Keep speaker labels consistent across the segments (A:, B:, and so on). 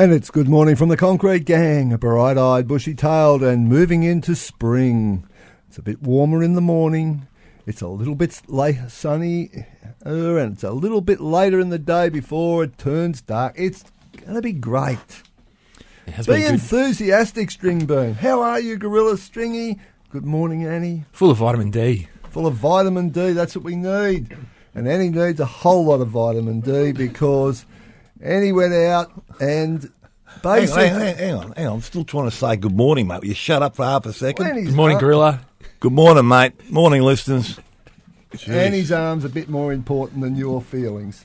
A: And it's good morning from the Concrete Gang, bright eyed, bushy tailed, and moving into spring. It's a bit warmer in the morning. It's a little bit late, sunny, uh, and it's a little bit later in the day before it turns dark. It's going to be great. Be enthusiastic, String Bean. How are you, Gorilla Stringy? Good morning, Annie.
B: Full of vitamin D.
A: Full of vitamin D. That's what we need. And Annie needs a whole lot of vitamin D because Annie went out and
C: Hang on,
A: basically.
C: hang, on, hang on, hang on. I'm still trying to say good morning, mate. Will you shut up for half a second?
A: Annie's
B: Good morning, Gorilla.
C: Good morning, mate. Morning, listeners. Jeez.
A: Annie's arm's a bit more important than your feelings.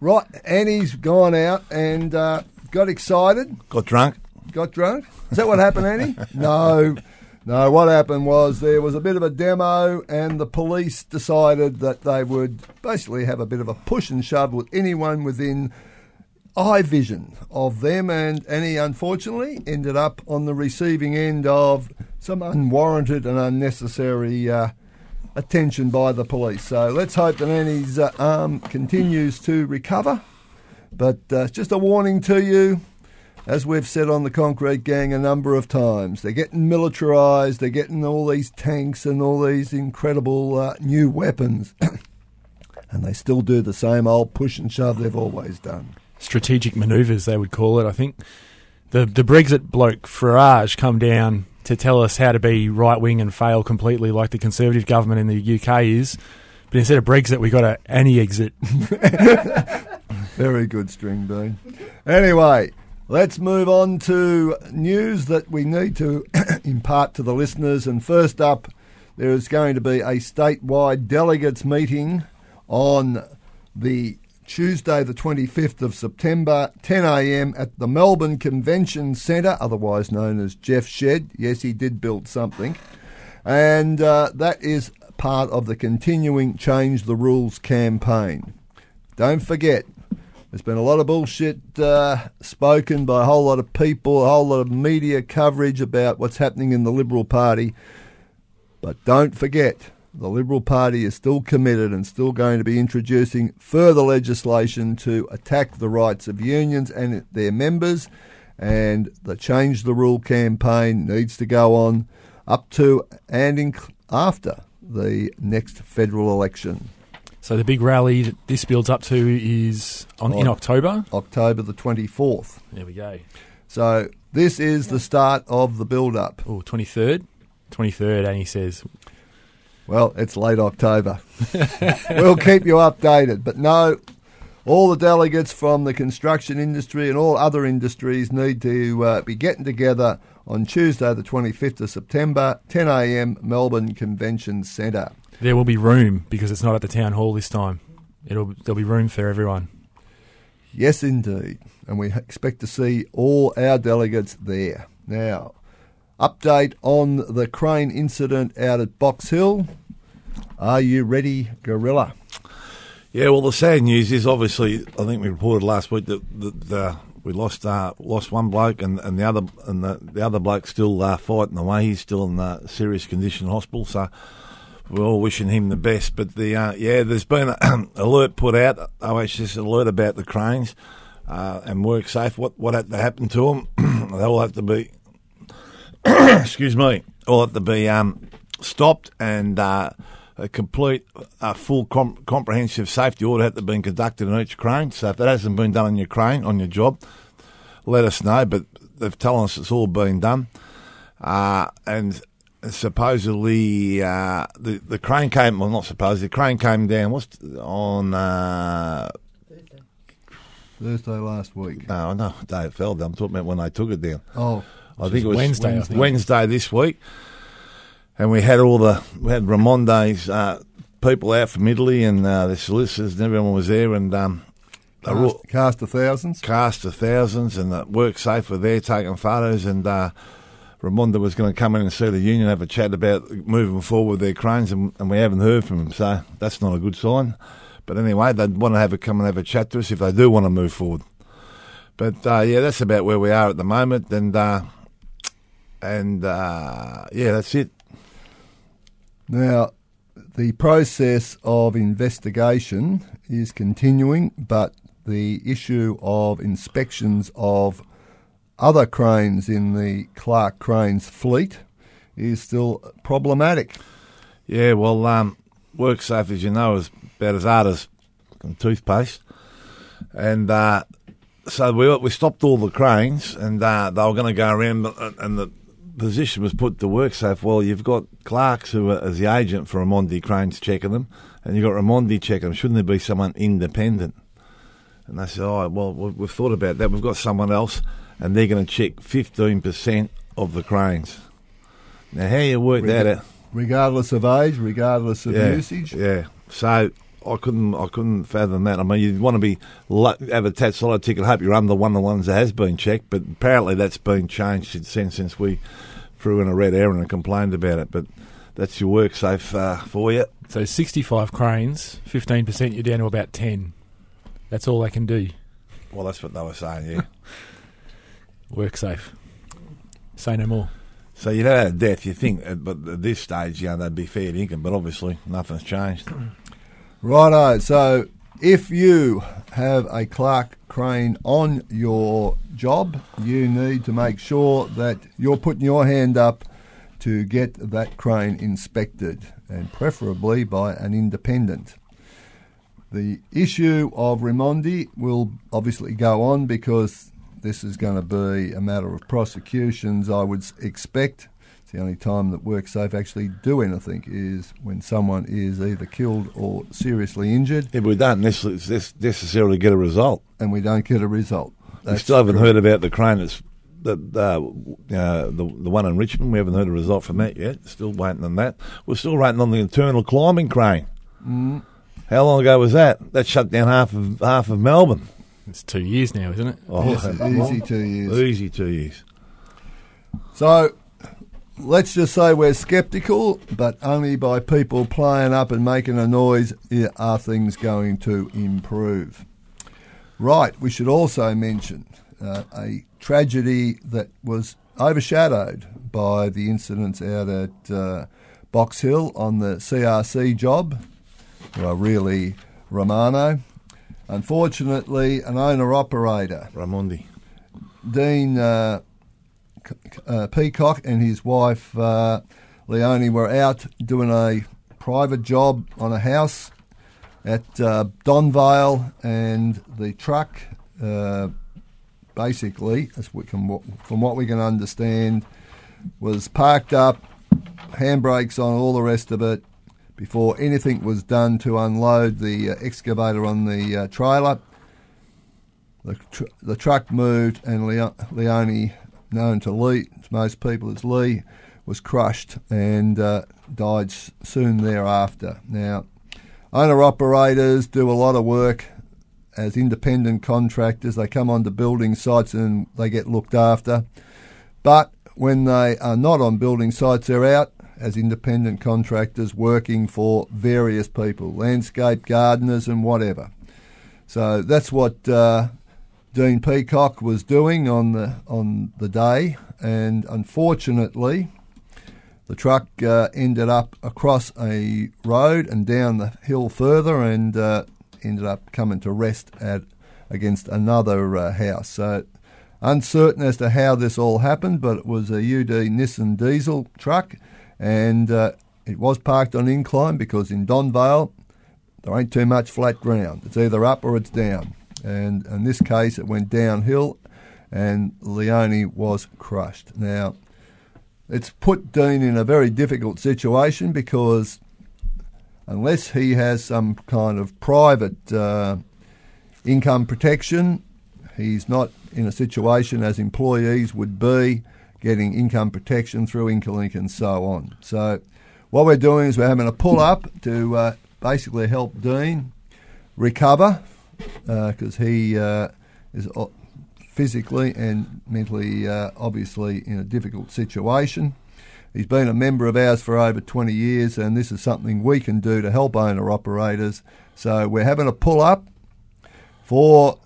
A: Right, Annie's gone out and uh, got excited,
C: got drunk.
A: got drunk. Is that what happened, Annie? No. No, what happened was there was a bit of a demo, and the police decided that they would basically have a bit of a push and shove with anyone within eye vision of them, and Annie unfortunately ended up on the receiving end of some unwarranted and unnecessary uh, attention by the police. So let's hope that Annie's uh, arm continues to recover. But uh, just a warning to you, as we've said on the Concrete Gang a number of times, they're getting militarised, they're getting all these tanks and all these incredible uh, new weapons. and they still do the same old push and shove they've always done.
B: Strategic manoeuvres, they would call it, I think. The, the Brexit bloke, Farage, come down to tell us how to be right wing and fail completely like the Conservative government in the UK is. But instead of Brexit, we got a any exit.
A: Very good, String Bean. Anyway, let's move on to news that we need to impart to the listeners. And first up, there is going to be a statewide delegates meeting on the Tuesday, the 25th of September, 10am at the Melbourne Convention Centre, otherwise known as Jeff Shed. Yes, he did build something. And uh, that is part of the continuing Change the Rules campaign. Don't forget, there's been a lot of bullshit uh, spoken by a whole lot of people, a whole lot of media coverage about what's happening in the Liberal Party. But don't forget, the Liberal Party is still committed and still going to be introducing further legislation to attack the rights of unions and their members. And the Change the Rule campaign needs to go on up to and inc- after the next federal election.
B: So the big rally that this builds up to is on, in October.
A: October the 24th.
B: There we go.
A: So this is the start of the build up.
B: Oh, 23rd? 23rd, and he says.
A: Well, it's late October. we'll keep you updated. But no, all the delegates from the construction industry and all other industries need to uh, be getting together on Tuesday, the 25th of September, 10 a.m., Melbourne Convention Centre.
B: There will be room because it's not at the town hall this time. It'll there'll be room for everyone.
A: Yes, indeed. And we expect to see all our delegates there. Now, update on the crane incident out at Box Hill. Are you ready, Gorilla?
C: Yeah, well, the sad news is obviously, I think we reported last week that, that uh, we lost uh, lost one bloke, and, and the other and the, the other bloke still uh, fighting away. He's still in uh, serious condition hospital, so we're all wishing him the best. But the uh, yeah, there's been an alert put out, OHS alert about the cranes uh, and work safe. What what had to happen to them? they all have to be, excuse me, all have to be um, stopped and. Uh, a complete, uh, full, com- comprehensive safety audit had to be conducted on each crane. So if that hasn't been done on your crane, on your job, let us know. But they've told us it's all been done. Uh, and supposedly uh, the the crane came well not supposedly the crane came down what's on uh,
A: Thursday last week.
C: no no day it fell down I'm talking about when they took it down
A: Oh,
C: I think it was
B: Wednesday, think.
C: Wednesday this week and we had all the we had Raimondi's uh, people out from Italy and uh, the solicitors and everyone was there and um, were all-
A: cast, cast of thousands.
C: cast of thousands, and the work safe were there taking photos. And uh, Raimondi was going to come in and see the union, have a chat about moving forward with their cranes, and, and we haven't heard from them. So that's not a good sign. But anyway, they'd want to have a come and have a chat to us if they do want to move forward. But uh, yeah, that's about where we are at the moment, and uh, and uh, yeah, that's it.
A: Now, the process of investigation is continuing, but the issue of inspections of other cranes in the Clark Cranes fleet is still problematic.
C: Yeah, well, um, work safe, as you know, is about as hard as toothpaste. And uh, so we we stopped all the cranes, and uh, they were going to go around, and the position was put to work safe. Well, you've got Clark's who are, is the agent for Raimondi Cranes checking them, and you've got Raimondi checking them. Shouldn't there be someone independent? And they said, oh, well, we- we've thought about that. We've got someone else, and they're going to check 15% of the cranes. Now, how you work that out?
A: Regardless of age, regardless of
C: yeah,
A: usage.
C: Yeah. So I couldn't, I couldn't fathom that. I mean, you'd want to be have a Tattslotto ticket. Hope you're under one of the ones that has been checked, but apparently that's been changed since since, we threw in a red error and complained about it. But that's your work safe uh, for you.
B: So 65 cranes, 15%, you're down to about 10. That's all they can do.
C: Well, that's what they were saying. Yeah.
B: Work safe. Say no more.
C: so you know, death. You think, but at this stage, you know, they'd be fair dinkum. But obviously, nothing's changed.
A: Righto. So if you have a Clark crane on your job, you need to make sure that you're putting your hand up to get that crane inspected, and preferably by an independent. The issue of Raimondi will obviously go on because this is going to be a matter of prosecutions, I would expect. It's the only time that WorkSafe actually do anything is when someone is either killed or seriously injured
C: Yeah, but we don't necessarily, necessarily get a result.
A: and we don't get a result.
C: we still haven't heard about the crane that's the uh, uh, the the one in Richmond. We haven't heard a result from that yet. Still waiting on that. We're still waiting on the internal climbing crane. Mm. How long ago was that? That shut down half of half of Melbourne.
B: It's two years now, isn't it?
C: Oh,
A: Yes, easy two years.
C: Easy two years.
A: So let's just say we're sceptical, but only by people playing up and making a noise are things going to improve. Right, we should also mention uh, a tragedy that was overshadowed by the incidents out at uh, Box Hill on the CRC job, are really Romano. Unfortunately, an owner operator
C: Ramondi.
A: Dean uh, uh, Peacock and his wife uh, Leonie were out doing a private job on a house at uh, Donvale, and the truck, uh, basically, as we can, from what we can understand, was parked up, handbrakes on, all the rest of it, before anything was done to unload the uh, excavator on the uh, trailer. the, tr- the truck moved, and Leo- Leone, known to Lee, to most people as Lee, was crushed and uh, died soon thereafter. Now, owner operators do a lot of work as independent contractors. They come onto building sites and they get looked after. But when they are not on building sites, they're out as independent contractors working for various people, landscape gardeners and whatever. So that's what uh, Dean Peacock was doing on the on the day, and unfortunately, the truck uh, ended up across a road and down the hill further, and uh, ended up coming to rest at against another uh, house. So uncertain as to how this all happened, but it was a UD Nissan diesel truck, and uh, it was parked on incline because in Donvale there ain't too much flat ground. It's either up or it's down. And in this case, it went downhill, and Leone was crushed. Now, it's put Dean in a very difficult situation because unless he has some kind of private uh, income protection, he's not in a situation as employees would be getting income protection through Incolink and so on. So, what we're doing is we're having a pull up to uh, basically help Dean recover because he uh, is physically and mentally, uh, obviously, in a difficult situation. He's been a member of ours for over 20 years, and this is something we can do to help owner operators. So we're having a pull up for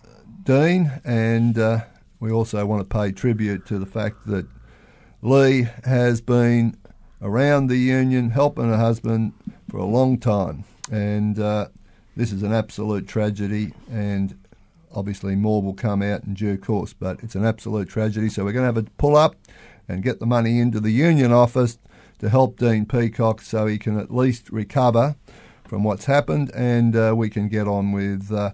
A: Dean, and uh, we also want to pay tribute to the fact that Lee has been around the union helping her husband for a long time, and uh, this is an absolute tragedy. And obviously, more will come out in due course, but it's an absolute tragedy. So we're going to have a pull up and get the money into the union office to help Dean Peacock so he can at least recover from what's happened, and uh, we can get on with. Uh,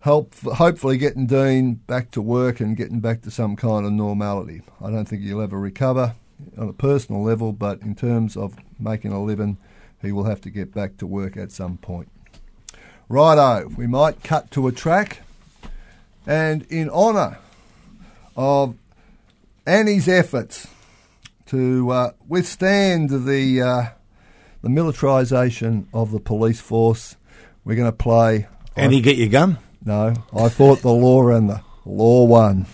A: help hopefully getting Dean back to work and getting back to some kind of normality. I don't think he'll ever recover on a personal level, but in terms of making a living, he will have to get back to work at some point. Righto, we might cut to a track, and in honour of Annie's efforts to uh, withstand the uh, the militarisation of the police force, we're going to play.
C: Annie, you get your gun?
A: No, I thought the law and the law won.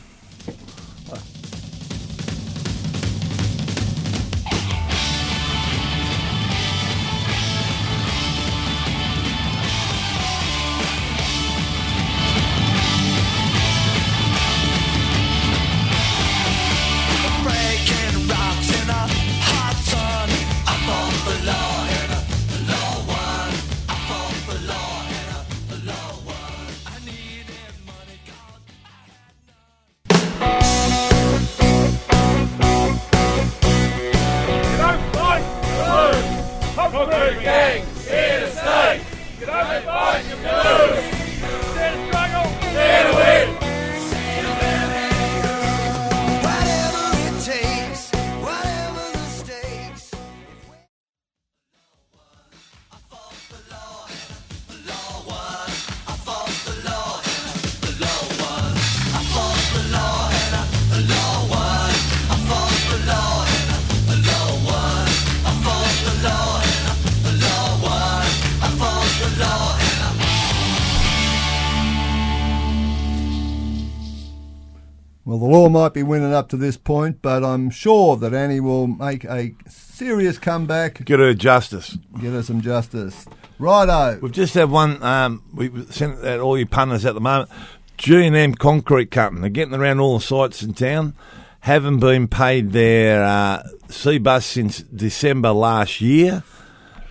A: Might be winning up to this point, but I'm sure that Annie will make a serious comeback,
C: Get her justice.
A: get her some justice. Righto.
C: We've just had one. Um, we sent out all your punters at the moment. G and M Concrete Company. They're getting around all the sites in town. Haven't been paid their uh, Cbus since December last year,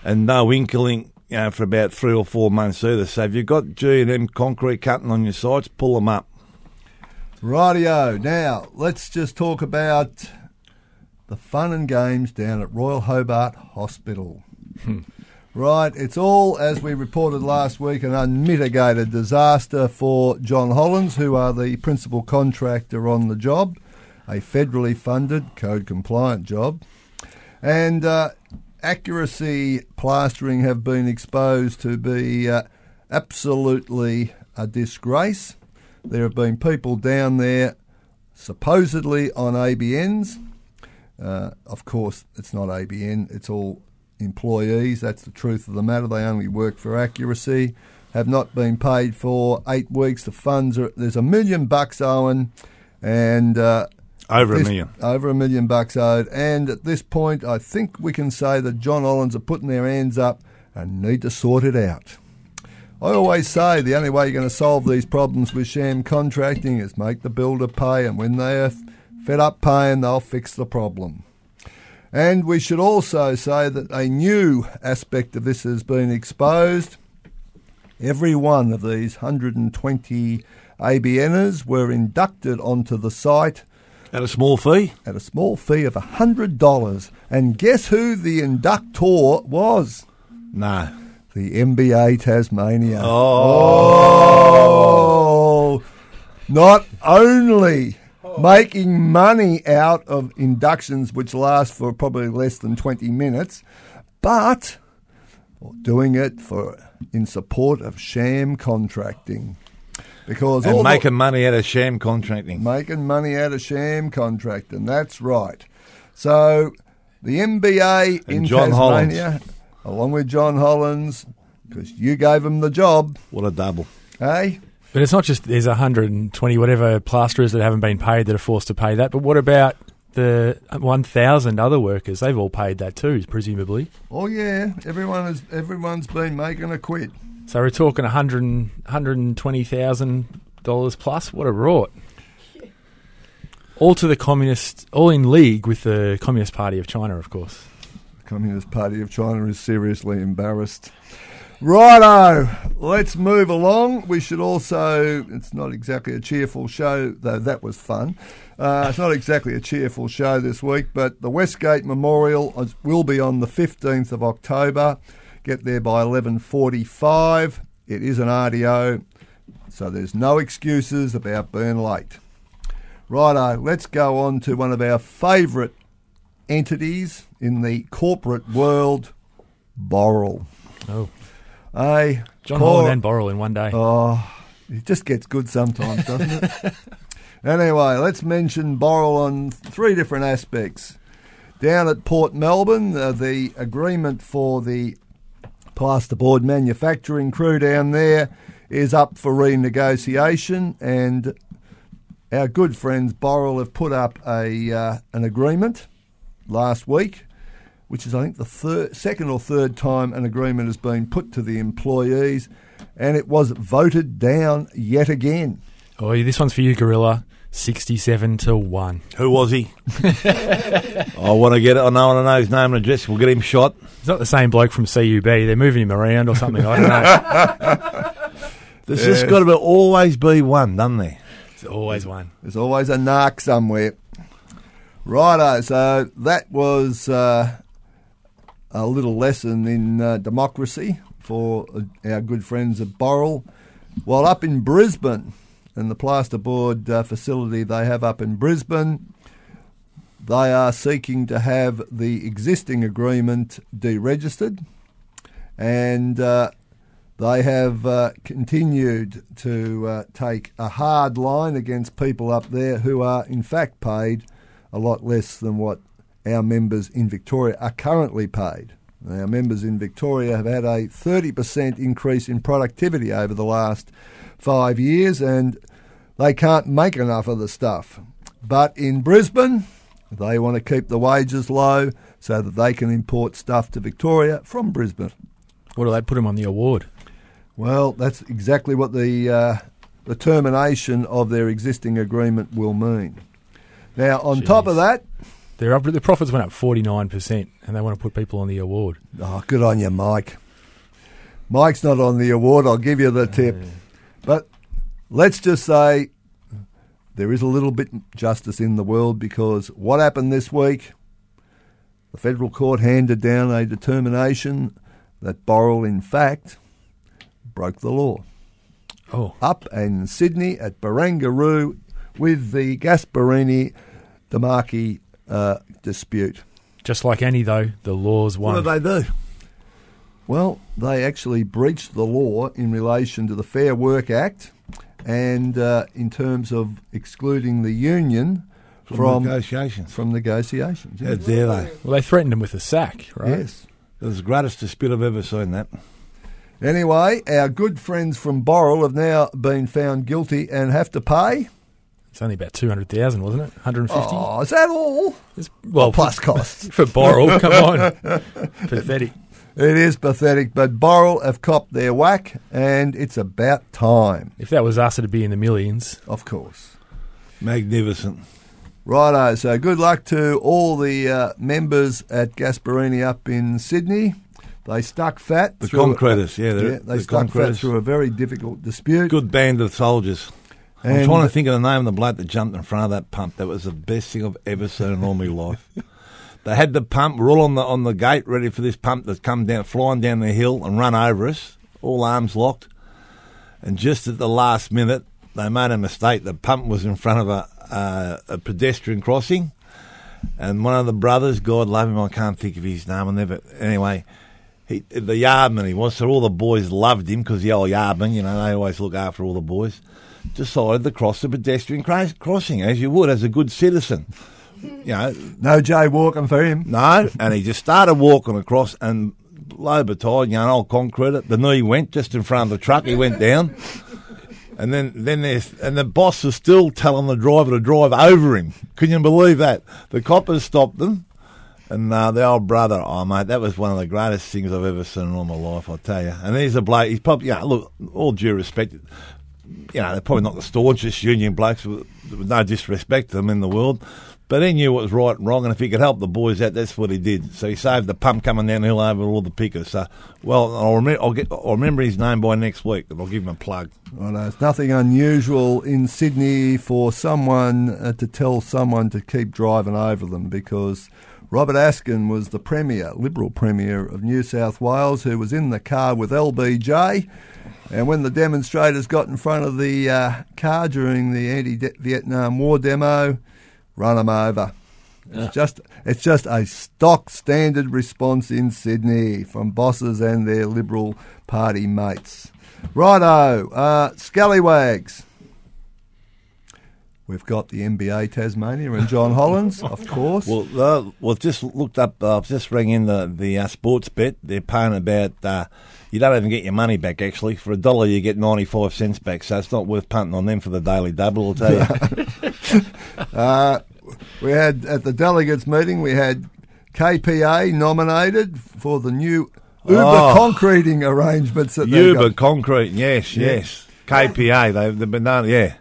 C: and no Incolink you know, for about three or four months either. So if you've got G and M Concrete Company on your sites, pull them up.
A: Rightio. Now, let's just talk about the fun and games down at Royal Hobart Hospital. right, it's all, as we reported last week, an unmitigated disaster for John Holland, who are the principal contractor on the job, a federally funded, code compliant job. And uh, accuracy plastering have been exposed to be uh, absolutely a disgrace. There have been people down there supposedly on ABNs. Uh, of course, it's not ABN, it's all employees. That's the truth of the matter. They only work for accuracy. Have not been paid for eight weeks. The funds are there's a million bucks owing, and uh,
C: Over a million.
A: Over a million bucks owed. And at this point, I think we can say that John Holland are putting their hands up and need to sort it out. I always say the only way you're going to solve these problems with sham contracting is make the builder pay, and when they are fed up paying, they'll fix the problem. And we should also say that a new aspect of this has been exposed. Every one of these 120 ABNers were inducted onto the site
C: At a small fee?
A: at a small fee of $100. And guess who the inductor was?
C: No.
A: The MBA Tasmania.
C: Oh.
A: Oh. Not only making money out of inductions which last for probably less than 20 minutes, but doing it for in support of sham contracting. Because
C: And
A: the-
C: making money out of sham contracting.
A: making money out of sham contracting. That's right. So the MBA in
C: John
A: Tasmania, along with John Holland, because you gave him the job,
C: What a double.
A: eh?
B: But it's not just there's 120 whatever plasterers that haven't been paid that are forced to pay that. But what about the 1,000 other workers? They've all paid that too, presumably.
A: Oh yeah, everyone has. Everyone's been making a quid.
B: So we're talking 100, 120,000 dollars plus. What a rort! All to the communist, all in league with the Communist Party of China, of course.
A: Communist Party of China is seriously embarrassed. Righto, let's move along. We should also, it's not exactly a cheerful show, though that was fun. Uh, it's not exactly a cheerful show this week, but the Westgate Memorial will be on the 15th of October. Get there by 11.45. It is an RDO, so there's no excuses about being late. Righto, let's go on to one of our favourite entities in the corporate world, Boral.
B: Oh,
A: Hey,
B: John
A: Cor-
B: Holland and Boral in one day.
A: Oh, it just gets good sometimes, doesn't it? anyway, let's mention Boral on three different aspects. Down at Port Melbourne, uh, the agreement for the plasterboard manufacturing crew down there is up for renegotiation, and our good friends Boral have put up a uh, an agreement last week, which is I think the third, second or third time an agreement has been put to the employees, and it was voted down yet again.
B: Oh, this one's for you, Gorilla. 67 to 1.
C: Who was he? I want to get it. I know, I want to know his name and address. We'll get him shot.
B: It's not the same bloke from CUB. They're moving him around or something. I don't know.
C: There's just got to be, always be one, doesn't there?
B: It's always one.
A: There's always a narc somewhere. Righto, so that was uh, a little lesson in uh, democracy for uh, our good friends at Boral. While up in Brisbane, in the plasterboard uh, facility they have up in Brisbane, they are seeking to have the existing agreement deregistered, and uh, they have uh, continued to uh, take a hard line against people up there who are, in fact, paid a lot less than what our members in Victoria are currently paid. Our members in Victoria have had a 30% increase in productivity over the last five years, and they can't make enough of the stuff. But in Brisbane, they want to keep the wages low so that they can import stuff to Victoria from Brisbane.
B: What do they put them on the award?
A: Well, that's exactly what the uh, the termination of their existing agreement will mean. Now, on top of
B: Jeez.
A: that,
B: Their, their profits went up 49% and they want to put people on the award.
A: oh, good on you, Mike. Mike's not on the award. I'll give you the tip. But let's just say there is a little bit justice in the world because what happened this week? The federal court handed down a determination that Boral, in fact, broke the law.
B: Oh,
A: up in Sydney at Barangaroo with the Gasparini Damaki uh, dispute.
B: just like any, though, the laws
C: What
B: won.
C: did they do?
A: Well, they actually breached the law in relation to the Fair Work Act and uh, in terms of excluding the union
C: From,
A: from
C: negotiations.
A: from negotiations.
C: How
A: Yes.
C: dare they?
B: Well, they threatened him with a sack, right?
A: yes.
C: It was the greatest dispute I've ever seen, that.
A: Anyway, our good friends from Boral have now been found guilty and have to pay.
B: It's only about 200,000, wasn't it? 150?
A: Oh, is that all?
B: It's- well,
A: Plus
B: for,
A: costs.
B: for Boral, come on. Pathetic.
A: It is pathetic, but Boral have copped their whack, and it's about time,
B: If that was us, it'd be in the millions.
A: of course.
C: Magnificent.
A: Righto, so good luck to all the uh, members at Gasparini up in Sydney. They stuck fat.
C: The
A: through-
C: concreters, yeah, they're-
A: yeah, they
C: the
A: stuck fat through a very difficult dispute.
C: Good band of soldiers. I'm trying to think of the name of the bloke that jumped in front of that pump. That was the best thing I've ever seen in all my life. They had the pump. We're all on the on the gate, ready for this pump that's come down, flying down the hill and run over us. All arms locked. And just at the last minute, they made a mistake. The pump was in front of a uh, a pedestrian crossing, and one of the brothers, God love him, I can't think of his name. I never. Anyway, he, the yardman he was, so all the boys loved him because the old yardman, you know, they always look after all the boys. Decided to cross the pedestrian cra- crossing as you would as a good citizen. You know,
A: No jaywalking for him.
C: no, and he just started walking across and low betide, you know, an old concrete. The knee went just in front of the truck. He went down, and then then there's and the boss was still telling the driver to drive over him. Can you believe that? The coppers stopped them, and uh, the old brother. Oh mate, that was one of the greatest things I've ever seen in all my life. I tell you. And he's a bloke. He's probably yeah. Look, all due respect. You know, they're probably not the staunchest union blokes, with, no disrespect to them in the world. But he knew what was right and wrong, and if he could help the boys out, that's what he did. So he saved the pump coming down the hill over all the pickers. So, well, I'll, rem- I'll, get, I'll remember his name by next week, and I'll give him a plug.
A: Righto, it's nothing unusual in Sydney for someone uh, to tell someone to keep driving over them because Robert Askin was the Premier, Liberal Premier of New South Wales, who was in the car with LBJ. And when the demonstrators got in front of the uh, car during the anti-Vietnam War demo, run them over. It's just it's just a stock standard response in Sydney from bosses and their Liberal Party mates. Righto, uh, scallywags. We've got the MBA Tasmania and John Holland, of course.
C: Well, uh, well, just looked up. Uh, I've just rang in the the uh, Sportsbet. They're paying about. Uh, you don't even get your money back actually. For a dollar, you get ninety five cents back. So it's not worth punting on them for the daily double. I'll tell you.
A: Uh, we had at the delegates meeting, we had KPA nominated for the new Uber
C: Oh.
A: concreting arrangements that
C: Uber
A: got.
C: concrete. Yes,
A: Yeah.
C: yes. KPA. They, they've been done. Yeah.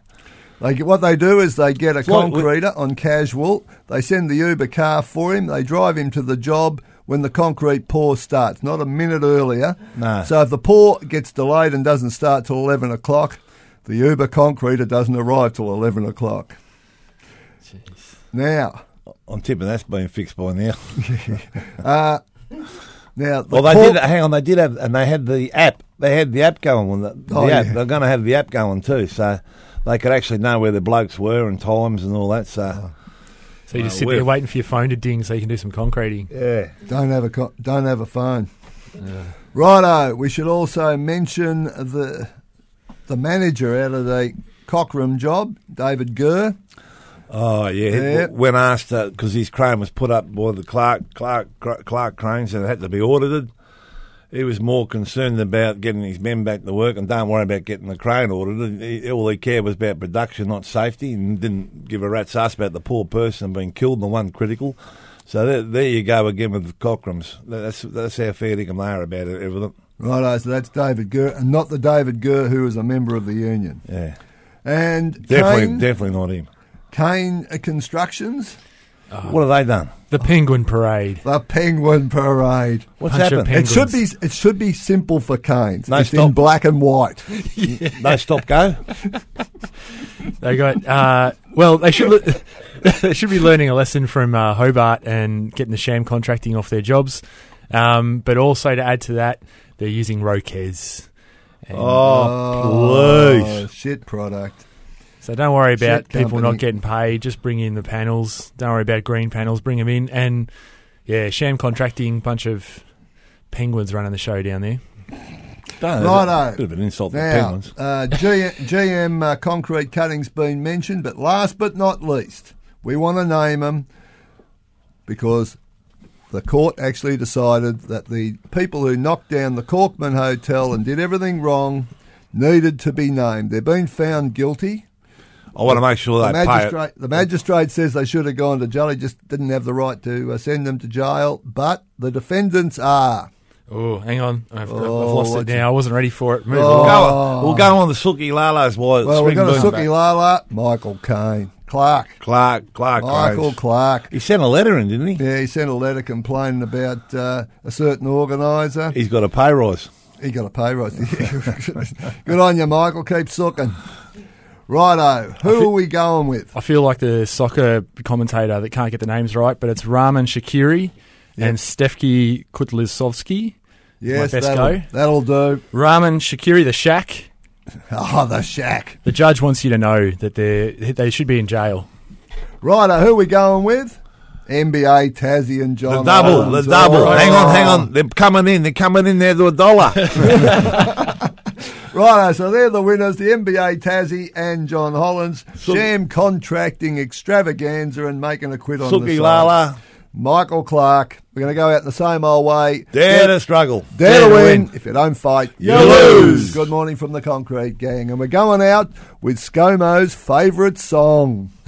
A: They, get- what they do is they get a
C: It's like we-
A: concreter on casual. They send the Uber car for him. They drive him to the job when the concrete pour starts, not a minute earlier.
C: No.
A: So if the pour gets delayed and doesn't start till eleven o'clock, the Uber concreter doesn't arrive till eleven o'clock. Jeez. Now,
C: I'm tipping that's been fixed by now.
A: uh, now the
C: Well, they
A: cor-
C: did. Hang on, they did have, and they had the app. They had the app going. The, the
A: Oh,
C: app,
A: yeah.
C: they're going to have the app going too, so they could actually know where the blokes were and times and all that. So,
B: So you just
C: Uh,
B: sit
C: we're-
B: there waiting for your phone to ding so you can do some concreting.
C: yeah.
A: Don't have a co- don't have a phone. Righto. We should also mention the the manager out of the Cockram job, David Gurr.
C: Oh yeah.
A: Yeah.
C: When asked because his crane was put up by the Clark Clark Clark Clark cranes and it had to be audited, he was more concerned about getting his men back to work and don't worry about getting the crane ordered. He, all he cared was about production, not safety, and didn't give a rat's ass about the poor person being killed and the one critical. So there, there you go again with the Cockrams. That's that's how fair dinkum they are about it, everything.
A: Righto. So that's David Gurr, and not the David Gurr who is a member of the union.
C: Yeah,
A: And
C: definitely,
A: Kane,
C: definitely not him.
A: Kane Constructions,
C: What have they done?
B: The Penguin Parade.
A: the Penguin Parade.
C: What's
B: Bunch
C: happened?
A: It should be it should be simple for Kane's.
C: No,
A: it's in black and white.
C: No stop go.
B: They got uh, well. They should le- they should be learning a lesson from uh, Hobart and getting the sham contracting off their jobs. Um, but also to add to that, they're using Roquez. And-
C: Oh, please.
A: shit product.
B: So don't worry about
A: Shit
B: people
A: company.
B: not getting paid. Just bring in the panels. Don't worry about green panels. Bring them in. And yeah, sham contracting. Bunch of penguins running the show down there.
C: Don't-
A: Righto.
C: Bit of an insult to the Penguins.
A: uh, G- GM uh, concrete cutting's been mentioned, but last but not least, we want to name them because the court actually decided that the people who knocked down the Corkman Hotel and did everything wrong needed to be named. They've been found guilty.
C: I want to make sure
A: The
C: they pay it.
A: the magistrate says they should have gone to jail. He just didn't have the right to uh, send them to jail. But the defendants are.
B: Oh, hang on. I've, I've
A: Oh,
B: lost it
A: what's
B: now. I wasn't ready for it. Move
A: Oh.
B: along.
C: Go, we'll go on the Suki Lala's why
A: Well, we've
C: Swing
A: got a
C: Boom.
A: Suki Lala, Michael Kane, Clark,
C: Clark, Clark.
A: Michael
C: Graves.
A: Clark.
C: He sent a letter in, didn't he?
A: Yeah, he sent a letter complaining about uh, a certain organiser.
C: He's got a pay rise.
A: He got a pay rise. Good on you, Michael. Keep sucking. Righto. Who are we going with?
B: I feel like the soccer commentator that can't get the names right, but it's Raman Shakiri and Stefki Kutlesovski.
A: Yes,
B: best
A: that'll,
B: go.
A: that'll do.
B: Raman Shakiri, the Shack.
A: Oh, the shack.
B: The judge wants you to know that they they should be in jail.
A: Righto. Who are we going with? MBA, Tassie, and
C: The
A: John.
C: double,
A: Owens.
C: the double.
A: All right.
C: Hang on, hang on. They're coming in. They're coming in there to a dollar.
A: Righto, uh, so they're the winners, the MBA Tassie and John Holland. Sham contracting extravaganza and making a quit on the
C: Suki
A: side.
C: Lala.
A: Michael Clark. We're going to go out the same old way.
C: Dare to struggle.
A: Dare to win. If you don't fight, you,
C: You
A: lose.
C: lose.
A: Good morning from the Concrete Gang. And we're going out with ScoMo's favourite song.